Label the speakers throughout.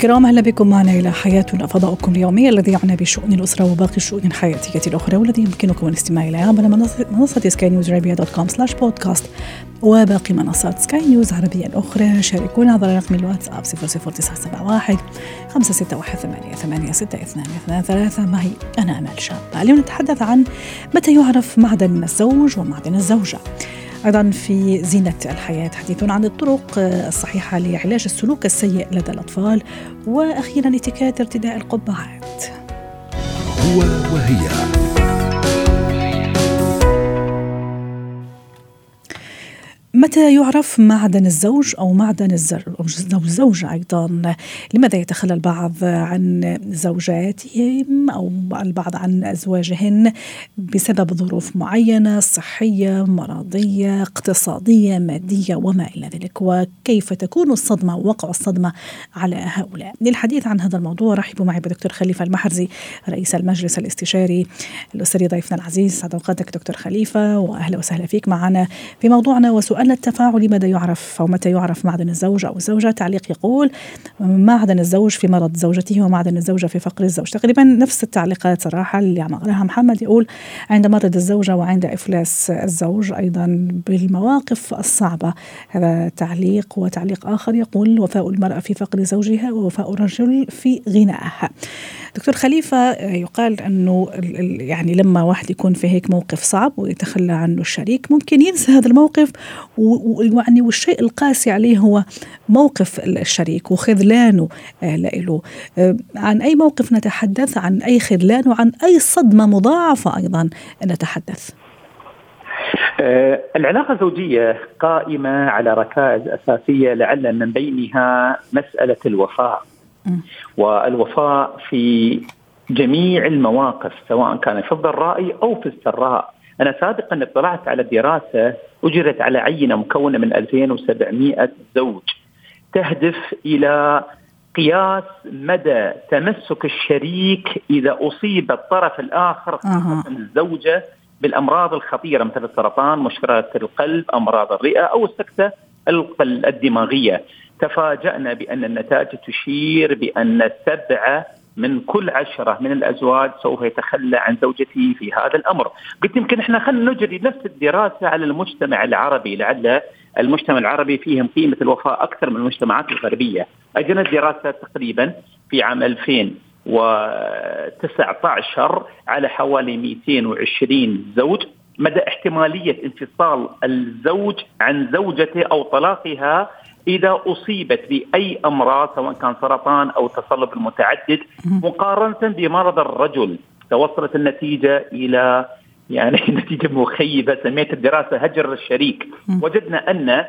Speaker 1: الكرام أهلا بكم معنا إلى حياتنا فضاؤكم اليومي الذي يعنى بشؤون الأسرة وباقي الشؤون الحياتية الأخرى والذي يمكنكم الاستماع اليه عبر منصه سكاي نيوز عربيه dot com slash podcast وباقي منصات سكاي نيوز عربية الأخرى شاركونا عبر رقم الواتساب 00971 561 ثمانية ستة اثنان اثنان ثلاثة. معي أنا أمال شاب. اليوم نتحدث عن متى يعرف معدن الزوج ومعدن الزوجة. أيضا في زينة الحياة. حديث عن الطرق الصحيحة لعلاج السلوك السيء لدى الأطفال. وأخيرا إتيكيت ارتداء القبعات.
Speaker 2: هو وهي.
Speaker 1: متى يعرف معدن الزوج أو معدن الزوجة أيضا؟ لماذا يتخلى البعض عن زوجاتهم أو البعض عن أزواجهن بسبب ظروف معينة صحية مرضية اقتصادية مادية وما إلى ذلك؟ وكيف تكون الصدمة ووقع الصدمة على هؤلاء؟ للحديث عن هذا الموضوع رحبوا معي بدكتور خليفة المحرزي رئيس المجلس الاستشاري الأسري ضيفنا العزيز. سعد أوقاتك دكتور خليفة وأهلا وسهلا فيك معنا في موضوعنا وسؤال سؤال التفاعل ماذا يعرف أو متى يعرف معدن الزوج أو الزوجة؟ تعليق يقول معدن الزوج في مرض زوجته ومعدن الزوجة في فقر الزوج. تقريبا نفس التعليقات صراحة اللي عم أقراها محمد. يقول عند مرض الزوجة وعند إفلاس الزوج أيضا بالمواقف الصعبة. هذا تعليق وتعليق آخر يقول وفاء المرأة في فقر زوجها ووفاء الرجل في غنائها. دكتور خليفة يقال أنه يعني لما واحد يكون في هيك موقف صعب ويتخلى عنه الشريك ممكن ينسى هذا الموقف ويعني والشيء القاسي عليه هو موقف الشريك وخذلانه آه، له آه، عن أي موقف نتحدث؟ عن أي خذلان؟ وعن أي صدمة مضاعفة أيضا نتحدث؟
Speaker 3: آه، العلاقة الزوجية قائمة على ركائز أساسية لعل من بينها مسألة الوفاء. والوفاء في جميع المواقف سواء كان في الضراء أو في السراء. أنا سابقا اطلعت على دراسة أجرت على عينة مكونة من 2700 زوج. تهدف إلى قياس مدى تمسك الشريك إذا أصيب الطرف الآخر خاصة الزوجة بالأمراض الخطيرة مثل السرطان مشكلات القلب أمراض الرئة أو السكتة الدماغية. تفاجأنا بأن النتائج تشير بأن سبعة من كل عشرة من الأزواج سوف يتخلى عن زوجته في هذا الأمر. قلت يمكن إحنا خلينا نجري نفس الدراسة على المجتمع العربي لعل المجتمع العربي فيهم قيمة الوفاء أكثر من المجتمعات الغربية. أجرنا دراسة تقريبا في عام 2019 على حوالي 220 زوج مدى احتمالية انفصال الزوج عن زوجته أو طلاقها إذا أصيبت بأي أمراض سواء كان سرطان أو تصلب المتعدد مقارنة بمرض الرجل توصلت النتيجة إلى يعني نتيجة مخيبة سميت الدراسة هجر الشريك. وجدنا أن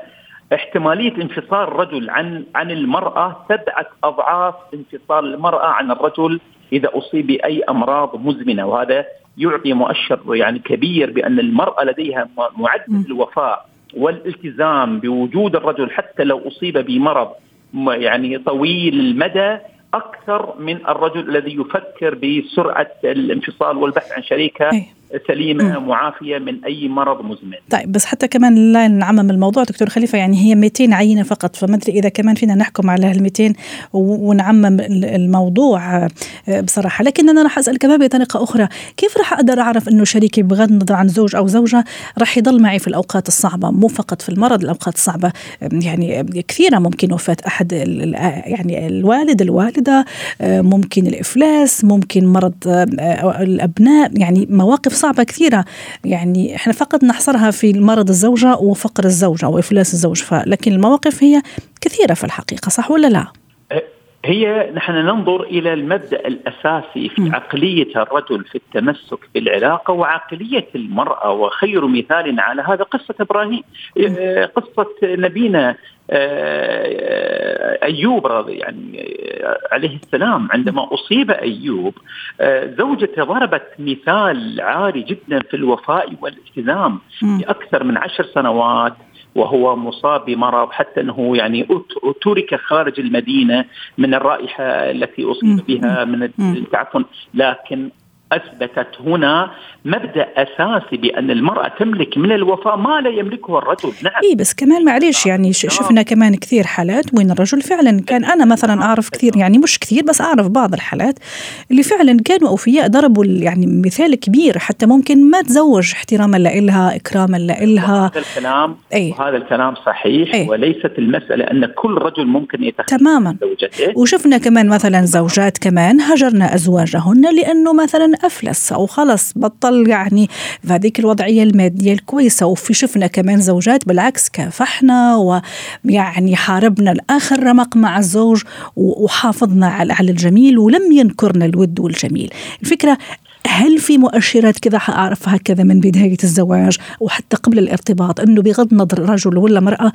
Speaker 3: احتمالية انفصال الرجل عن عن المرأة سبعة أضعاف انفصال المرأة عن الرجل إذا أصيب بأي أمراض مزمنة. وهذا يعطي مؤشر يعني كبير بأن المرأة لديها معدل الوفاء. والالتزام بوجود الرجل حتى لو أصيب بمرض يعني طويل المدى أكثر من الرجل الذي يفكر بسرعة الانفصال والبحث عن شريكة سليمة مم. معافية من أي مرض مزمن.
Speaker 1: طيب بس حتى كمان لا نعمم الموضوع دكتور خليفة يعني هي 200 عينة فقط فما أدري إذا كمان فينا نحكم على هال 200 ونعمم الموضوع آه، بصراحة، لكن أنا راح أسأل كمان بطريقة أخرى، كيف راح أقدر أعرف إنه شريكي بغض النظر عن زوج أو زوجة راح يضل معي في الأوقات الصعبة، مو فقط في المرض الأوقات الصعبة يعني كثيرة ممكن وفاة أحد يعني الوالد الوالدة آه، ممكن الإفلاس، ممكن مرض آه، الأبناء يعني مواقف صعبة كثيرة يعني إحنا فقط نحصرها في مرض الزوجة وفقر الزوجة وإفلاس الزوج لكن المواقف هي كثيرة في الحقيقة صح ولا لا؟
Speaker 3: هي نحن ننظر إلى المبدأ الأساسي في م. عقلية الرجل في التمسك بالعلاقة وعقلية المرأة وخير مثال على هذا قصة إبراهيم قصة نبينا أيوب رضي يعني آه، عليه السلام عندما أصيب أيوب زوجته ضربت مثال عالي جدا في الوفاء والالتزام لأكثر من عشر سنوات وهو مصاب بمرض حتى أنه يعني ترك خارج المدينة من الرائحة التي أصيب بها من التعفن. لكن أثبتت هنا مبدأ أساسي بأن المرأة تملك من الوفاء ما لا يملكه الرجل
Speaker 1: نعم اي بس كمان معليش يعني نعم. شفنا كمان كثير حالات وين الرجل فعلا كان أنا مثلا أعرف كثير يعني مش كثير بس أعرف بعض الحالات اللي فعلا كانوا أوفياء ضربوا يعني مثال كبير حتى ممكن ما تزوج احتراما لها إكراما لها
Speaker 3: هذا الكلام أي. هذا الكلام صحيح أي. وليست المسألة أن كل رجل ممكن يتخذ
Speaker 1: تماما زوجته وشفنا كمان مثلا زوجات كمان هجرنا أزواجهن لأنه مثلا أفلس أو خلص بطل يعني في هذيك الوضعية المادية الكويسة. وفي شفنا كمان زوجات بالعكس كافحنا ويعني حاربنا لاخر رمق مع الزوج وحافظنا على الجميل ولم ينكرنا الود والجميل. الفكرة هل في مؤشرات كذا حأعرفها كذا من بداية الزواج أو حتى قبل الارتباط أنه بغض النظر رجل ولا مرأة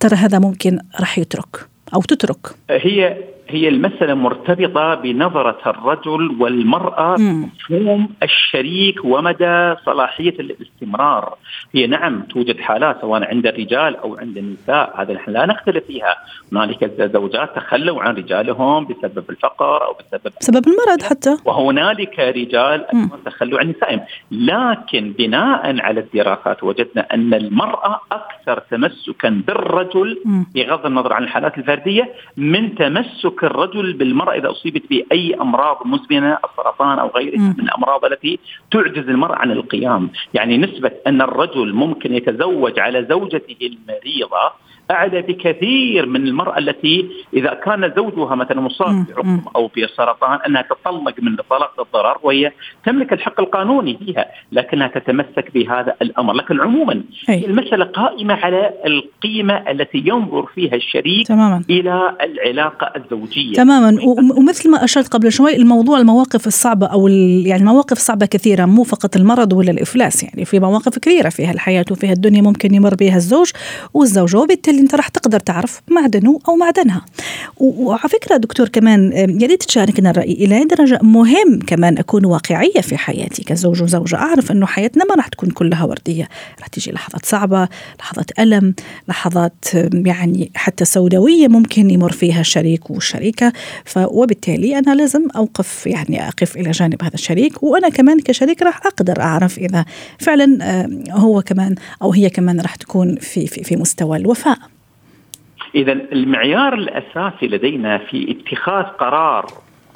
Speaker 1: ترى هذا ممكن رح يترك أو تترك؟
Speaker 3: هي هي المسألة مرتبطة بنظرة الرجل والمرأة مفهوم الشريك ومدى صلاحية الاستمرار. هي نعم توجد حالات سواء عند الرجال أو عند النساء هذا نحن لا نختلف فيها. هنالك زوجات تخلوا عن رجالهم بسبب الفقر أو بسبب
Speaker 1: بسبب المرض حتى.
Speaker 3: وهنالك رجال تخلوا عن نسائهم. لكن بناء على الدراسات وجدنا أن المرأة أكثر تمسكا بالرجل بغض النظر عن الحالات الفردية من تمسك يمسك الرجل بالمرأة إذا أصيبت بأي أمراض مزمنة السرطان أو غيرها من الأمراض التي تعجز المرأة عن القيام. يعني نسبة أن الرجل ممكن يتزوج على زوجته المريضة اعلى بكثير من المرأة التي إذا كان زوجها مثلا مصاب بعقم أو بسرطان أنها تطلق من طلاق الضرر وهي تملك الحق القانوني فيها لكنها تتمسك بهذا الأمر، لكن عموما هي. المسألة قائمة على القيمة التي ينظر فيها الشريك تماما. إلى العلاقة الزوجية
Speaker 1: تماما ومثل ما أشرت قبل شوي الموضوع المواقف الصعبة أو يعني المواقف الصعبه كثيرة مو فقط المرض ولا الإفلاس يعني في مواقف كثيرة فيها الحياة وفيها الدنيا ممكن يمر بها الزوج والزوجه وبالتالي اللي انت راح تقدر تعرف معدنه أو معدنها. وعلى فكرة دكتور كمان يا ريت تشاركنا الرأي إلى اي درجة مهم كمان أكون واقعية في حياتي كزوج وزوجة. أعرف إنه حياتنا ما راح تكون كلها وردية. راح تيجي لحظات صعبة لحظات ألم لحظات يعني حتى سوداوية ممكن يمر فيها الشريك والشريكه وبالتالي أنا لازم أوقف يعني أقف إلى جانب هذا الشريك. وأنا كمان كشريك راح أقدر أعرف إذا فعلا هو كمان أو هي كمان راح تكون في في, في مستوى الوفاء.
Speaker 3: إذا المعيار الأساسي لدينا في اتخاذ قرار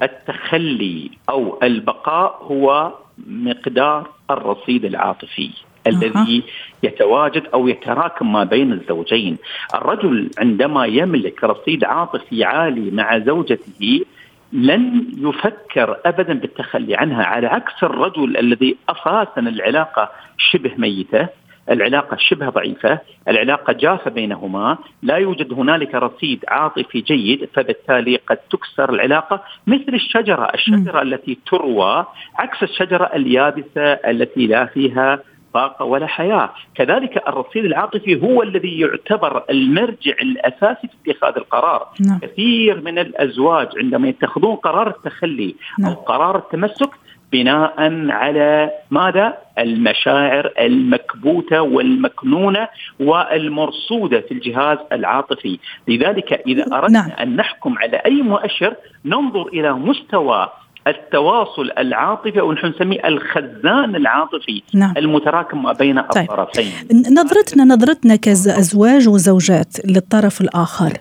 Speaker 3: التخلي أو البقاء هو مقدار الرصيد العاطفي الذي يتواجد أو يتراكم ما بين الزوجين، الرجل عندما يملك رصيد عاطفي عالي مع زوجته لن يفكر ابدا بالتخلي عنها على عكس الرجل الذي أساسا العلاقة شبه ميتة العلاقة شبه ضعيفة العلاقة جافة بينهما لا يوجد هنالك رصيد عاطفي جيد فبالتالي قد تكسر العلاقة مثل الشجرة الشجرة م. التي تروى عكس الشجرة اليابسة التي لا فيها طاقة ولا حياة كذلك الرصيد العاطفي هو الذي يعتبر المرجع الأساسي في اتخاذ القرار نعم. كثير من الأزواج عندما يتخذون قرار التخلي نعم. أو قرار التمسك بناء على ماذا؟ المشاعر المكبوتة والمكنونة والمرصودة في الجهاز العاطفي، لذلك إذا أردنا نعم. أن نحكم على أي مؤشر ننظر إلى مستوى التواصل العاطفي أو نحن نسميه الخزان العاطفي نعم. المتراكم ما بين طيب. الطرفين.
Speaker 1: نظرتنا نظرتنا كازواج وزوجات للطرف الآخر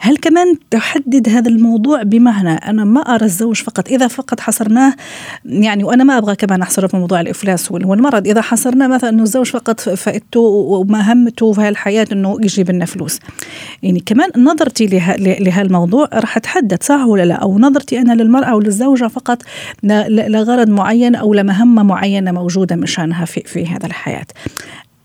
Speaker 1: هل كمان تحدد هذا الموضوع بمعنى أنا ما أرى الزوج فقط؟ إذا فقط حصرناه يعني وأنا ما أبغى كمان أحصره في موضوع الإفلاس والمرض. إذا حصرناه مثلا إنه الزوج فقط فائدته ومهمته في هالحياة إنه يجيب لنا فلوس. يعني كمان نظرتي لهالموضوع راح تحدد صح ولا لا؟ أو نظرتي أنا للمرأة وللزوجه فقط؟ فقط لغرض معين أو لمهمه معينة موجودة مشانها في في هذا الحياة.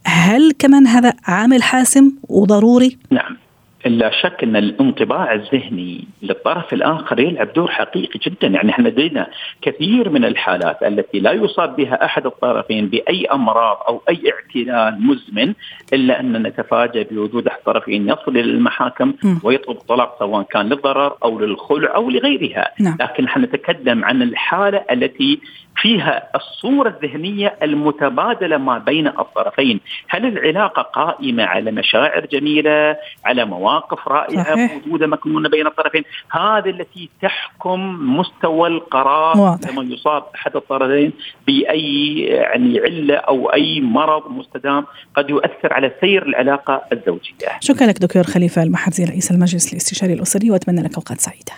Speaker 1: هل كمان هذا عامل حاسم وضروري؟
Speaker 3: نعم لا شك أن الانطباع الذهني للطرف الآخر يلعب دور حقيقي جدا، يعني إحنا لدينا كثير من الحالات التي لا يصاب بها أحد الطرفين بأي أمراض أو أي اعتلال مزمن إلا أن نتفاجأ بوجود أحد الطرفين يصل إلى المحاكم ويطلب الطلاق سواء كان للضرر أو للخلع أو لغيرها، نعم. لكن إحنا نتكلم عن الحالة التي فيها الصورة الذهنية المتبادلة ما بين الطرفين. هل العلاقة قائمة على مشاعر جميلة على مواقف رائعة صحيح. موجودة مكنونة بين الطرفين هذه التي تحكم مستوى القرار واضح. لما يصاب أحد الطرفين بأي يعني علة أو أي مرض مستدام قد يؤثر على سير العلاقة الزوجية
Speaker 1: شكرا لك دكتور خليفة المحرزي رئيس المجلس الإستشاري الأسري وأتمنى لك أوقات سعيدة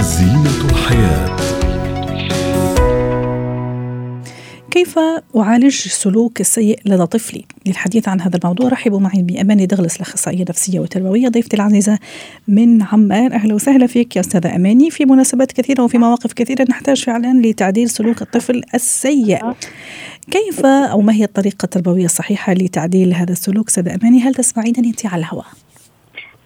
Speaker 2: زينة الحياة
Speaker 1: كيف أعالج السلوك السيء لدى طفلي؟ للحديث عن هذا الموضوع رحبوا معي بأماني دغلس الأخصائية النفسية والتربوية ضيفتي العزيزة من عمان أهلا وسهلا فيك يا أستاذة أماني في مناسبات كثيرة وفي مواقف كثيرة نحتاج فعلا لتعديل سلوك الطفل السيء كيف أو ما هي الطريقة التربوية الصحيحة لتعديل هذا السلوك سيدة أماني هل تسمعينني أنت على الهواء؟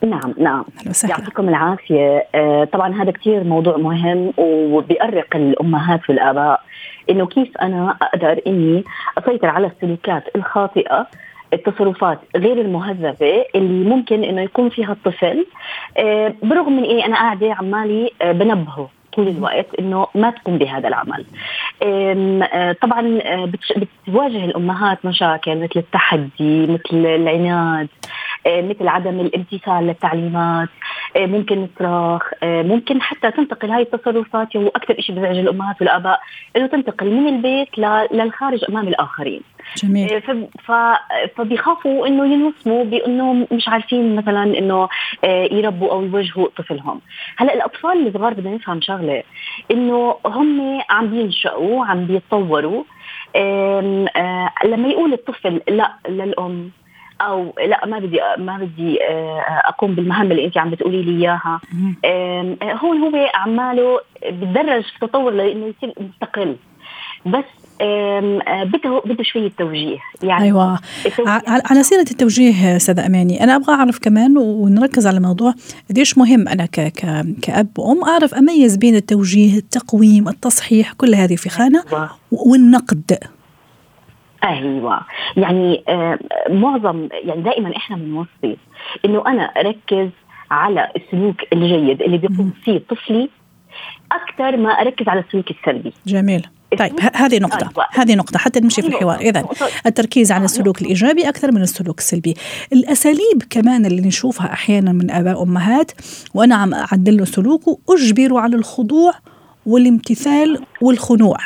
Speaker 4: نعم نعم. يعطيكم العافية. آه طبعا هذا كثير موضوع مهم وبيأرق الأمهات والآباء إنه كيف أنا أقدر إني أسيطر على السلوكات الخاطئة التصرفات غير المهذبة اللي ممكن إنه يكون فيها الطفل. آه، برغم من إني أنا قاعدة عمالي آه، بنبهه طول الوقت إنه ما تقوم بهذا العمل. آه، طبعا بتواجه الأمهات مشاكل مثل التحدي، مثل العناد، مثل عدم الامتثال للتعليمات، آه، ممكن صراخ آه، ممكن حتى تنتقل هاي التصرفات هو أكثر شيء بزعج الأمهات والآباء إنه تنتقل من البيت للخارج أمام الآخرين. جميل. آه، فبيخافوا إنه ينوصموا بإنه مش عارفين مثلا إنه يربوا أو يوجهوا طفلهم. هلأ الأطفال الصغار بدنا نفهم شغلة إنه هم عم بينشأوا عم بيتطوروا لما يقول الطفل لا للأم أو لا ما بدي ما بدي آه، أقوم بالمهام اللي انت عم بتقولي لي إياها. هون هو عماله بتدرج في تطور لإنه يصير مستقل. بس آه، بده بده شوية توجيه.
Speaker 1: يعني أيوه. على سيرة التوجيه استاذه أماني أنا أبغى أعرف كمان ونركز على الموضوع قديش مهم أنا ك ك كأب وأم أعرف أميز بين التوجيه التقويم التصحيح كل هذه في خانة. والنقد.
Speaker 4: أيوه. يعني آه معظم يعني دائما إحنا بنوصي إنه أنا أركز على السلوك الجيد اللي بيقوم فيه طفلي أكثر ما أركز على السلوك السلبي.
Speaker 1: جميل. طيب هذه نقطة. أيوة. هذه نقطة. حتى نمشي في الحوار. إذا التركيز على السلوك الإيجابي أكثر من السلوك السلبي. الأساليب كمان اللي نشوفها أحيانا من آباء وأمهات وأنا عم أعدل له سلوكه أجبره على الخضوع والامتثال والخنوع.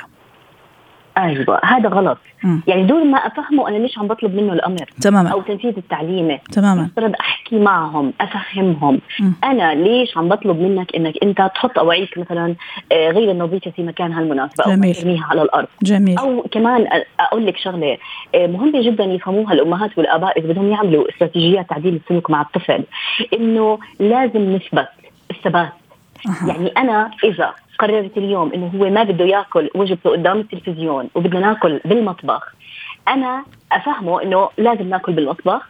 Speaker 4: أيوه هذا غلط. م. يعني دون ما أفهمه أنا ليش عم بطلب منه الأمر؟
Speaker 1: تماما.
Speaker 4: أو تنفيذ التعليمة.
Speaker 1: تماما.
Speaker 4: مفترض أحكي معهم أفهمهم. م. أنا ليش عم بطلب منك إنك أنت تحط أواعيك مثلا آه، غير النظيفة في مكانها المناسب أو ترميها على الأرض؟
Speaker 1: جميل.
Speaker 4: أو كمان أقول لك شغلة آه، مهمه جدا يفهموها الأمهات والآباء إذا بدهم يعملوا استراتيجيات تعديل السلوك مع الطفل إنه لازم نثبت الثبات. أه. يعني أنا إذا قررت اليوم إنه هو ما بده يأكل وجبته قدام التلفزيون وبدنا نأكل بالمطبخ أنا أفهمه إنه لازم نأكل بالمطبخ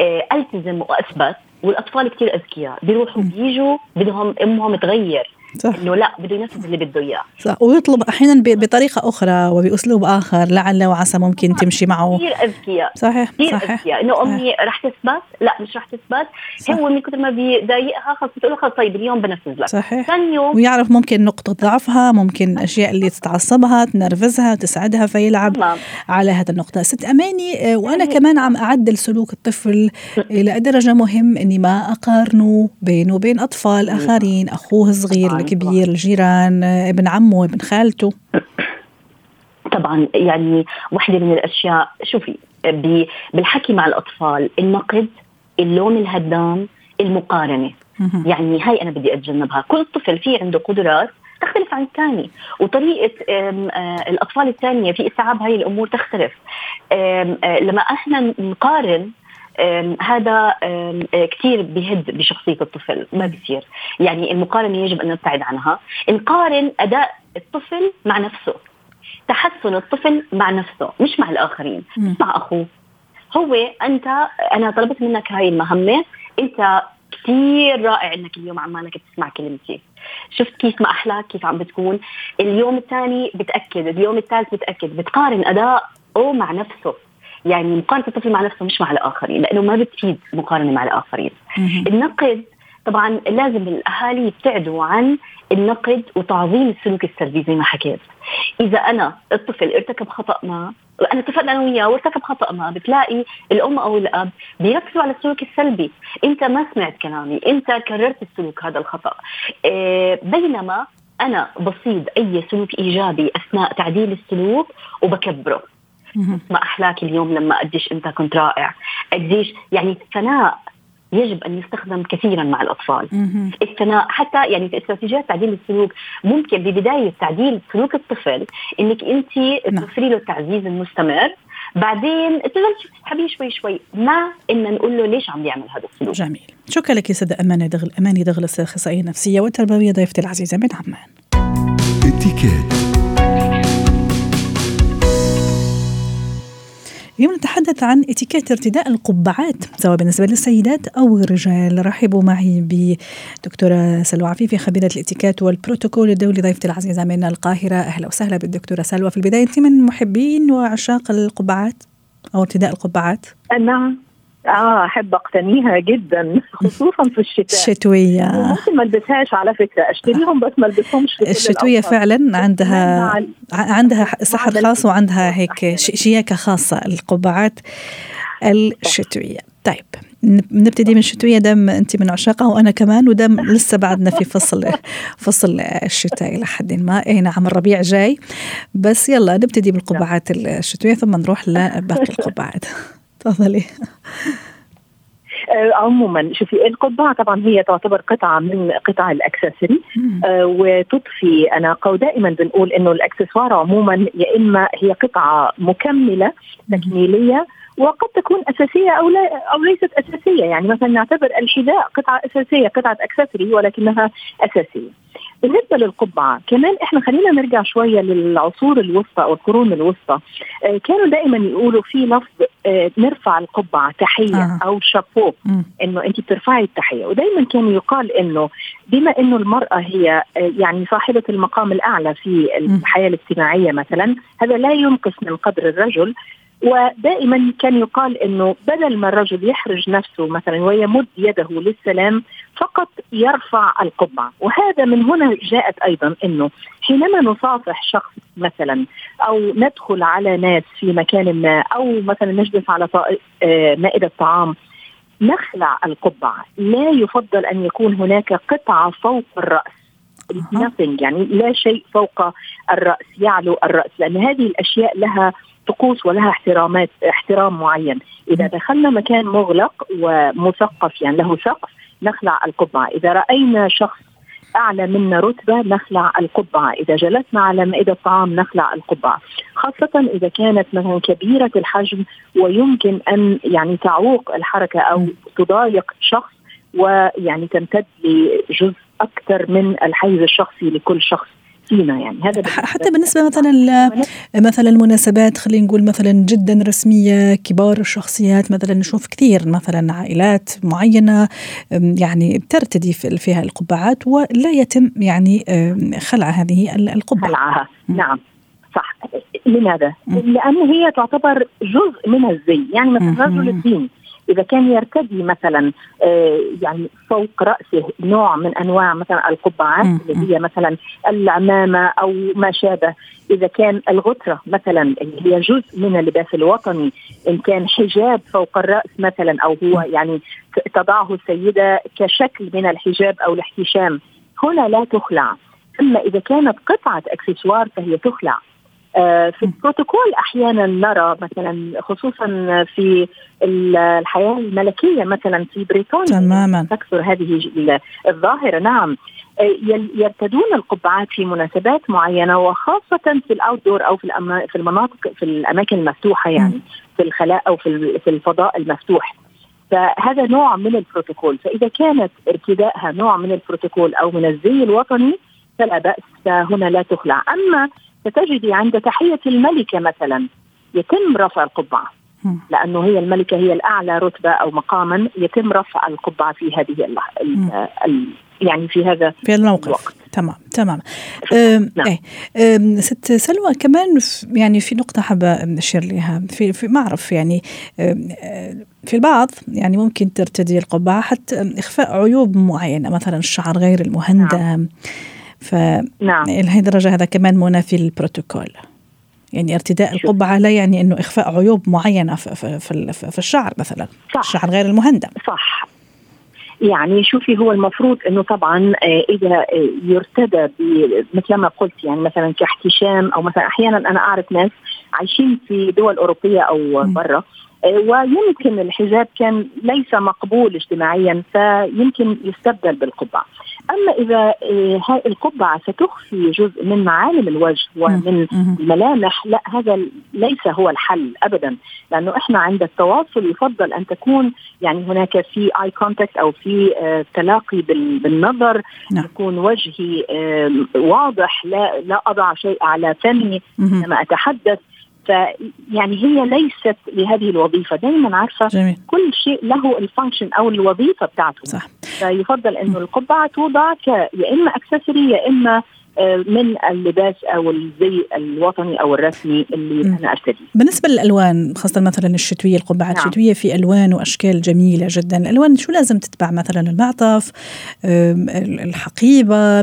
Speaker 4: آه، ألتزم وأثبت والأطفال كثير أذكياء بيروحوا بيجوا بدهم أمهم تغير صح. إنه لا بده ينفذ اللي بده إياه.
Speaker 1: صح. ويطلب أحيانا بطريقة أخرى وبأسلوب آخر لعل وعسى ممكن تمشي معه.
Speaker 4: كثير أذكياء.
Speaker 1: صحيح
Speaker 4: كثير أذكياء. إنه أمي رح تثبت؟ لا مش رح تثبت. هو من كثر ما بيضايقها خلص بتقول له خلص طيب اليوم بنفذ لك.
Speaker 1: صحيح. ثاني يوم ويعرف ممكن نقطة ضعفها ممكن أشياء اللي تتعصبها تنرفزها تسعدها فيلعب مم. على هذا النقطة. ست أماني آه، وأنا كمان عم أعدل سلوك الطفل إلى درجة مهم إني ما أقارنه بينه وبين أطفال آخرين أخوه الصغير الكبير الجيران ابن عمه ابن خالته.
Speaker 4: طبعا يعني واحدة من الأشياء شوفي بالحكي مع الأطفال النقد اللوم الهدام المقارنة. يعني هاي أنا بدي أتجنبها. كل طفل في عنده قدرات تختلف عن الثاني. وطريقة آه، الأطفال الثانية في استيعاب هاي الأمور تختلف. آه، لما إحنا نقارن هذا كثير بيهد بشخصية الطفل ما بيصير. يعني المقارنة يجب أن نبتعد عنها. نقارن أداء الطفل مع نفسه تحسن الطفل مع نفسه مش مع الآخرين مع أخوه. هو أنت أنا طلبت منك هاي المهمة. أنت كثير رائع إنك اليوم عمالك تسمع كلمتي. شفت كيف ما أحلاك كيف عم بتكون. اليوم الثاني بتأكد اليوم الثالث بتأكد. بتقارن اداء أو مع نفسه. يعني مقارنة الطفل مع نفسه مش مع الآخرين لأنه ما بتفيد مقارنة مع الآخرين. النقد طبعا لازم الأهالي يبتعدوا عن النقد وتعظيم السلوك السلبي زي ما حكيت. إذا أنا الطفل ارتكب خطأ ما انا اتفقنا أنا وياه وارتكب خطأ ما بتلاقي الأم أو الأب بيركزوا على السلوك السلبي. أنت ما سمعت كلامي أنت كررت السلوك هذا الخطأ. إيه بينما أنا بصيد أي سلوك إيجابي أثناء تعديل السلوك وبكبره. ما أحلاك اليوم لما قديش أنت كنت رائع. قديش يعني الثناء يجب أن يستخدم كثيرا مع الأطفال. الثناء حتى يعني في استراتيجيات تعديل السلوك ممكن ببداية تعديل سلوك الطفل إنك أنت نعم. توفري له التعزيز المستمر. بعدين تبلشي تسحبيه شوي شوي ما ان نقول له ليش عم يعمل هذا السلوك.
Speaker 1: جميل. شكرا لك يا سيدة أمانة دغل أماني دغلس أخصائية نفسية والتربوية ضيفتي العزيزة من عمان. اتكات اليوم نتحدث عن اتيكيت ارتداء القبعات سواء بالنسبة للسيدات أو الرجال. رحبوا معي بدكتورة سلوى عفيفي خبيرة الاتيكيت والبروتوكول الدولي ضيفتي العزيزة من القاهرة. أهلا وسهلا بالدكتورة سلوى في البداية. أنت من محبين وعشاق القبعات أو ارتداء القبعات؟
Speaker 5: نعم. آه أحب أقتنيها جدا خصوصا في الشتاء.
Speaker 1: الشتوية.
Speaker 5: ممكن ما البسهاش على فكرة أشتريهم بس ما البسهمش
Speaker 1: الشتوية فعلا عندها عندها سحر خاص وعندها هيك شياكة خاصة القبعات الشتوية. طيب نبتدي من الشتويه دام أنت من عشاقها وأنا كمان ودام لسه بعدنا في فصل فصل الشتاء إلى حد ما. اي نعم الربيع جاي. بس يلا نبتدي بالقبعات الشتوية ثم نروح لباقي القبعات. تفضلي.
Speaker 5: آه، عموما شوفي القبعة طبعا هي تعتبر قطعة من قطع الاكسسوري آه وتضفي أنا دائما بنقول إنه الأكسسوار عموما يا إما هي قطعة مكملة تكميلية وقد تكون أساسية أو لا أو ليست أساسية. يعني مثلا نعتبر الحذاء قطعة أساسية قطعة اكسسوري ولكنها أساسية. بالنسبة للقبعة كمان إحنا خلينا نرجع شوية للعصور الوسطى أو القرون الوسطى. آه كانوا دائما يقولوا في لفظ آه نرفع القبعة تحية آه. أو شابو إنه انت بترفعي التحية. ودائما كان يقال إنه بما إنه المرأة هي آه يعني صاحبة المقام الأعلى في الحياة الاجتماعية مثلا هذا لا ينقص من قدر الرجل ودائما كان يقال إنه بدل ما الرجل يحرج نفسه مثلا ويمد يده للسلام فقط يرفع القبعة. وهذا من هنا جاءت أيضا إنه حينما نصافح شخص مثلا أو ندخل على ناس في مكان ما أو مثلا نجلس على آه، مائدة طعام نخلع القبعة. لا يفضل أن يكون هناك قطعة فوق الرأس. Nothing. يعني لا شيء فوق الرأس يعلو الرأس. لأن هذه الأشياء لها طقوس ولها احترامات احترام معين. إذا دخلنا مكان مغلق ومثقف يعني له سقف نخلع القبعة. إذا رأينا شخص أعلى منا رتبة نخلع القبعة، إذا جلسنا على مائدة طعام نخلع القبعة، خاصة إذا كانت مثلا كبيرة الحجم ويمكن أن يعني تعوق الحركة أو تضايق شخص ويعني تمتد لجزء أكثر من الحيز الشخصي لكل شخص فينا يعني. هذا
Speaker 1: حتى بالنسبة مثلا مثلا المناسبات خلينا نقول مثلا جدا رسمية كبار الشخصيات مثلا نشوف كثير مثلا عائلات معينة يعني بترتدي فيها القبعات ولا يتم يعني خلع هذه القبعة.
Speaker 5: خلعها. نعم. صح. لماذا؟ لأن هي تعتبر جزء من الزي. يعني مثلا رجل الدين إذا كان يرتدي مثلا آه، يعني فوق رأسه نوع من أنواع مثلا القبعات اللي هي مثلا العمامة أو ما شابه. إذا كان الغتره مثلا اللي هي جزء من اللباس الوطني إن كان حجاب فوق الرأس مثلا أو هو يعني تضعه السيدة كشكل من الحجاب أو الاحتشام هنا لا تخلع. أما إذا كانت قطعة أكسسوار فهي تخلع. في البروتوكول أحيانا نرى مثلا خصوصا في الحياة الملكية مثلا في بريطانيا
Speaker 1: تماما.
Speaker 5: تكثر هذه الظاهرة. نعم. آه، يرتدون القبعات في مناسبات معينة وخاصة في الاوت أو في في المناطق في الأماكن المفتوحة يعني في الخلاء أو في في الفضاء المفتوح. فهذا نوع من البروتوكول. فإذا كانت ارتدائها نوع من البروتوكول أو من الزي الوطني فلا بأس فهنا لا تخلع. أما ستجدي عند تحية الملكة مثلا يتم رفع القبعة. لأنه هي الملكة هي الأعلى رتبة أو مقاما يتم رفع القبعة في هذه ال يعني في هذا
Speaker 1: في الموقف. الوقت. تمام تمام. نعم. إيه. ست سلوى كمان يعني في نقطة حابة أشير لها في, في ما أعرف يعني في البعض يعني ممكن ترتدي القبعة حتى إخفاء عيوب معينة مثلا الشعر غير المهندم. نعم. ف نعم. هذا كمان منافي للبروتوكول يعني ارتداء القبعة لا يعني أنه إخفاء عيوب معينة في, في, في, في الشعر مثلا. صح. الشعر غير المهندم.
Speaker 5: صح. يعني شوفي هو المفروض إنه طبعا آه، إذا آه، يرتدى مثل ما قلت يعني مثلا كاحتشام أو مثلا أحيانا أنا أعرف ناس عايشين في دول أوروبية أو برا آه، ويمكن الحجاب كان ليس مقبول اجتماعيا فيمكن يستبدل بالقبعة. أما إذا هاي القبعة ستخفي جزء من معالم الوجه ومن الملامح لا هذا ليس هو الحل ابدا لأنه إحنا عند التواصل يفضل أن تكون يعني هناك في eye contact أو في آه، تلاقي بالنظر نعم. يكون وجهي واضح لا لا أضع شيء على فمي لما أتحدث. فيعني هي ليست لهذه الوظيفة. دائما عارفة جميل. كل شيء له ال function أو الوظيفة بتاعته. صح. فيفضل إنه القبعة توضع يا إما accessory يا إما آه، من اللباس أو الزي الوطني أو الرسمي اللي م. أنا ارتديه.
Speaker 1: بالنسبة للألوان خاصة مثلا الشتوية القبعات نعم. الشتوية في ألوان وأشكال جميلة جدا، الألوان شو لازم تتبع مثلا المعطف الحقيبة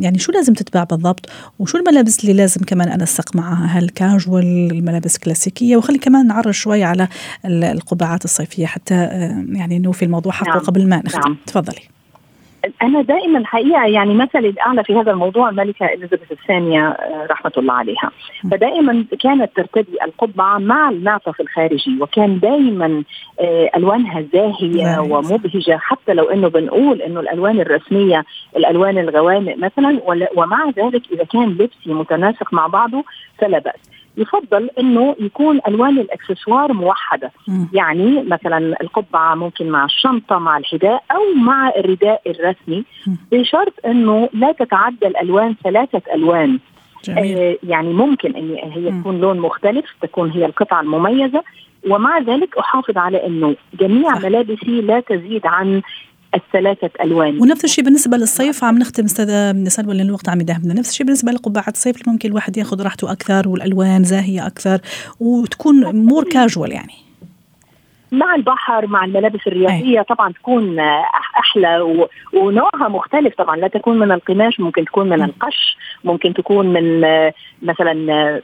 Speaker 1: يعني شو لازم تتبع بالضبط وشو الملابس اللي لازم كمان انسق معها هل كاجوال الملابس كلاسيكية وخلي كمان نعرج شوي على القبعات الصيفية حتى يعني نوفي الموضوع حقه نعم. قبل ما نختم نعم. تفضلي.
Speaker 5: أنا دائما الحقيقة يعني مثلي الاعلى في هذا الموضوع الملكة إليزابيث الثانية آه، رحمة الله عليها. فدائما كانت ترتدي القبعة مع المعطف الخارجي وكان دائما آه، ألوانها زاهية ومبهجة حتى لو إنه بنقول إنه الألوان الرسمية الألوان الغوامق مثلا ومع ذلك إذا كان لبسي متناسق مع بعضه فلا بأس. يفضل إنه يكون ألوان الإكسسوار موحدة م. يعني مثلا القبعة ممكن مع الشنطة مع الحذاء أو مع الرداء الرسمي م. بشرط إنه لا تتعدى الألوان ثلاثة ألوان جميل. آه يعني ممكن إن هي م. تكون لون مختلف تكون هي القطعة المميزة ومع ذلك أحافظ على إنه جميع. ملابسي لا تزيد عن الثلاثة ألوان.
Speaker 1: ونفس الشيء بالنسبة للصيف عم نختم أستاذة سلوى لأن الوقت عم يدهمنا نفس الشيء بالنسبة لقبعة الصيف ممكن الواحد ياخذ راحته أكثر والألوان زاهية أكثر وتكون مور كاجوال يعني.
Speaker 5: مع البحر مع الملابس الرياضية أي. طبعا تكون أحلى ونوعها مختلف طبعا. لا تكون من القماش ممكن تكون من القش ممكن تكون من مثلا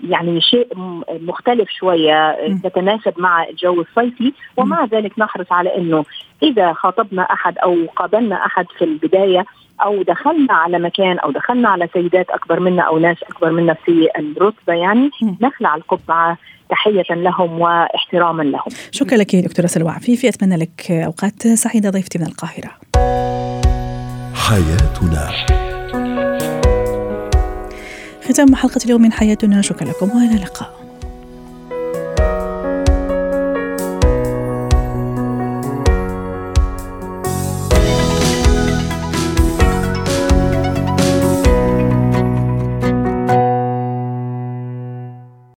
Speaker 5: يعني شيء مختلف شوية تتناسب مع الجو الصيفي. ومع ذلك نحرص على إنه إذا خاطبنا أحد أو قابلنا أحد في البداية أو دخلنا على مكان أو دخلنا على سيدات أكبر منا أو ناس أكبر منا في الرتبة يعني نخلع القبعة تحية لهم واحتراما لهم.
Speaker 1: شكرا لك دكتورة سلوى عفيفي أتمنى لك أوقات سعيدة ضيفتي من القاهرة. حياتنا. ختام حلقة اليوم من حياتنا شكرا لكم وإلى اللقاء.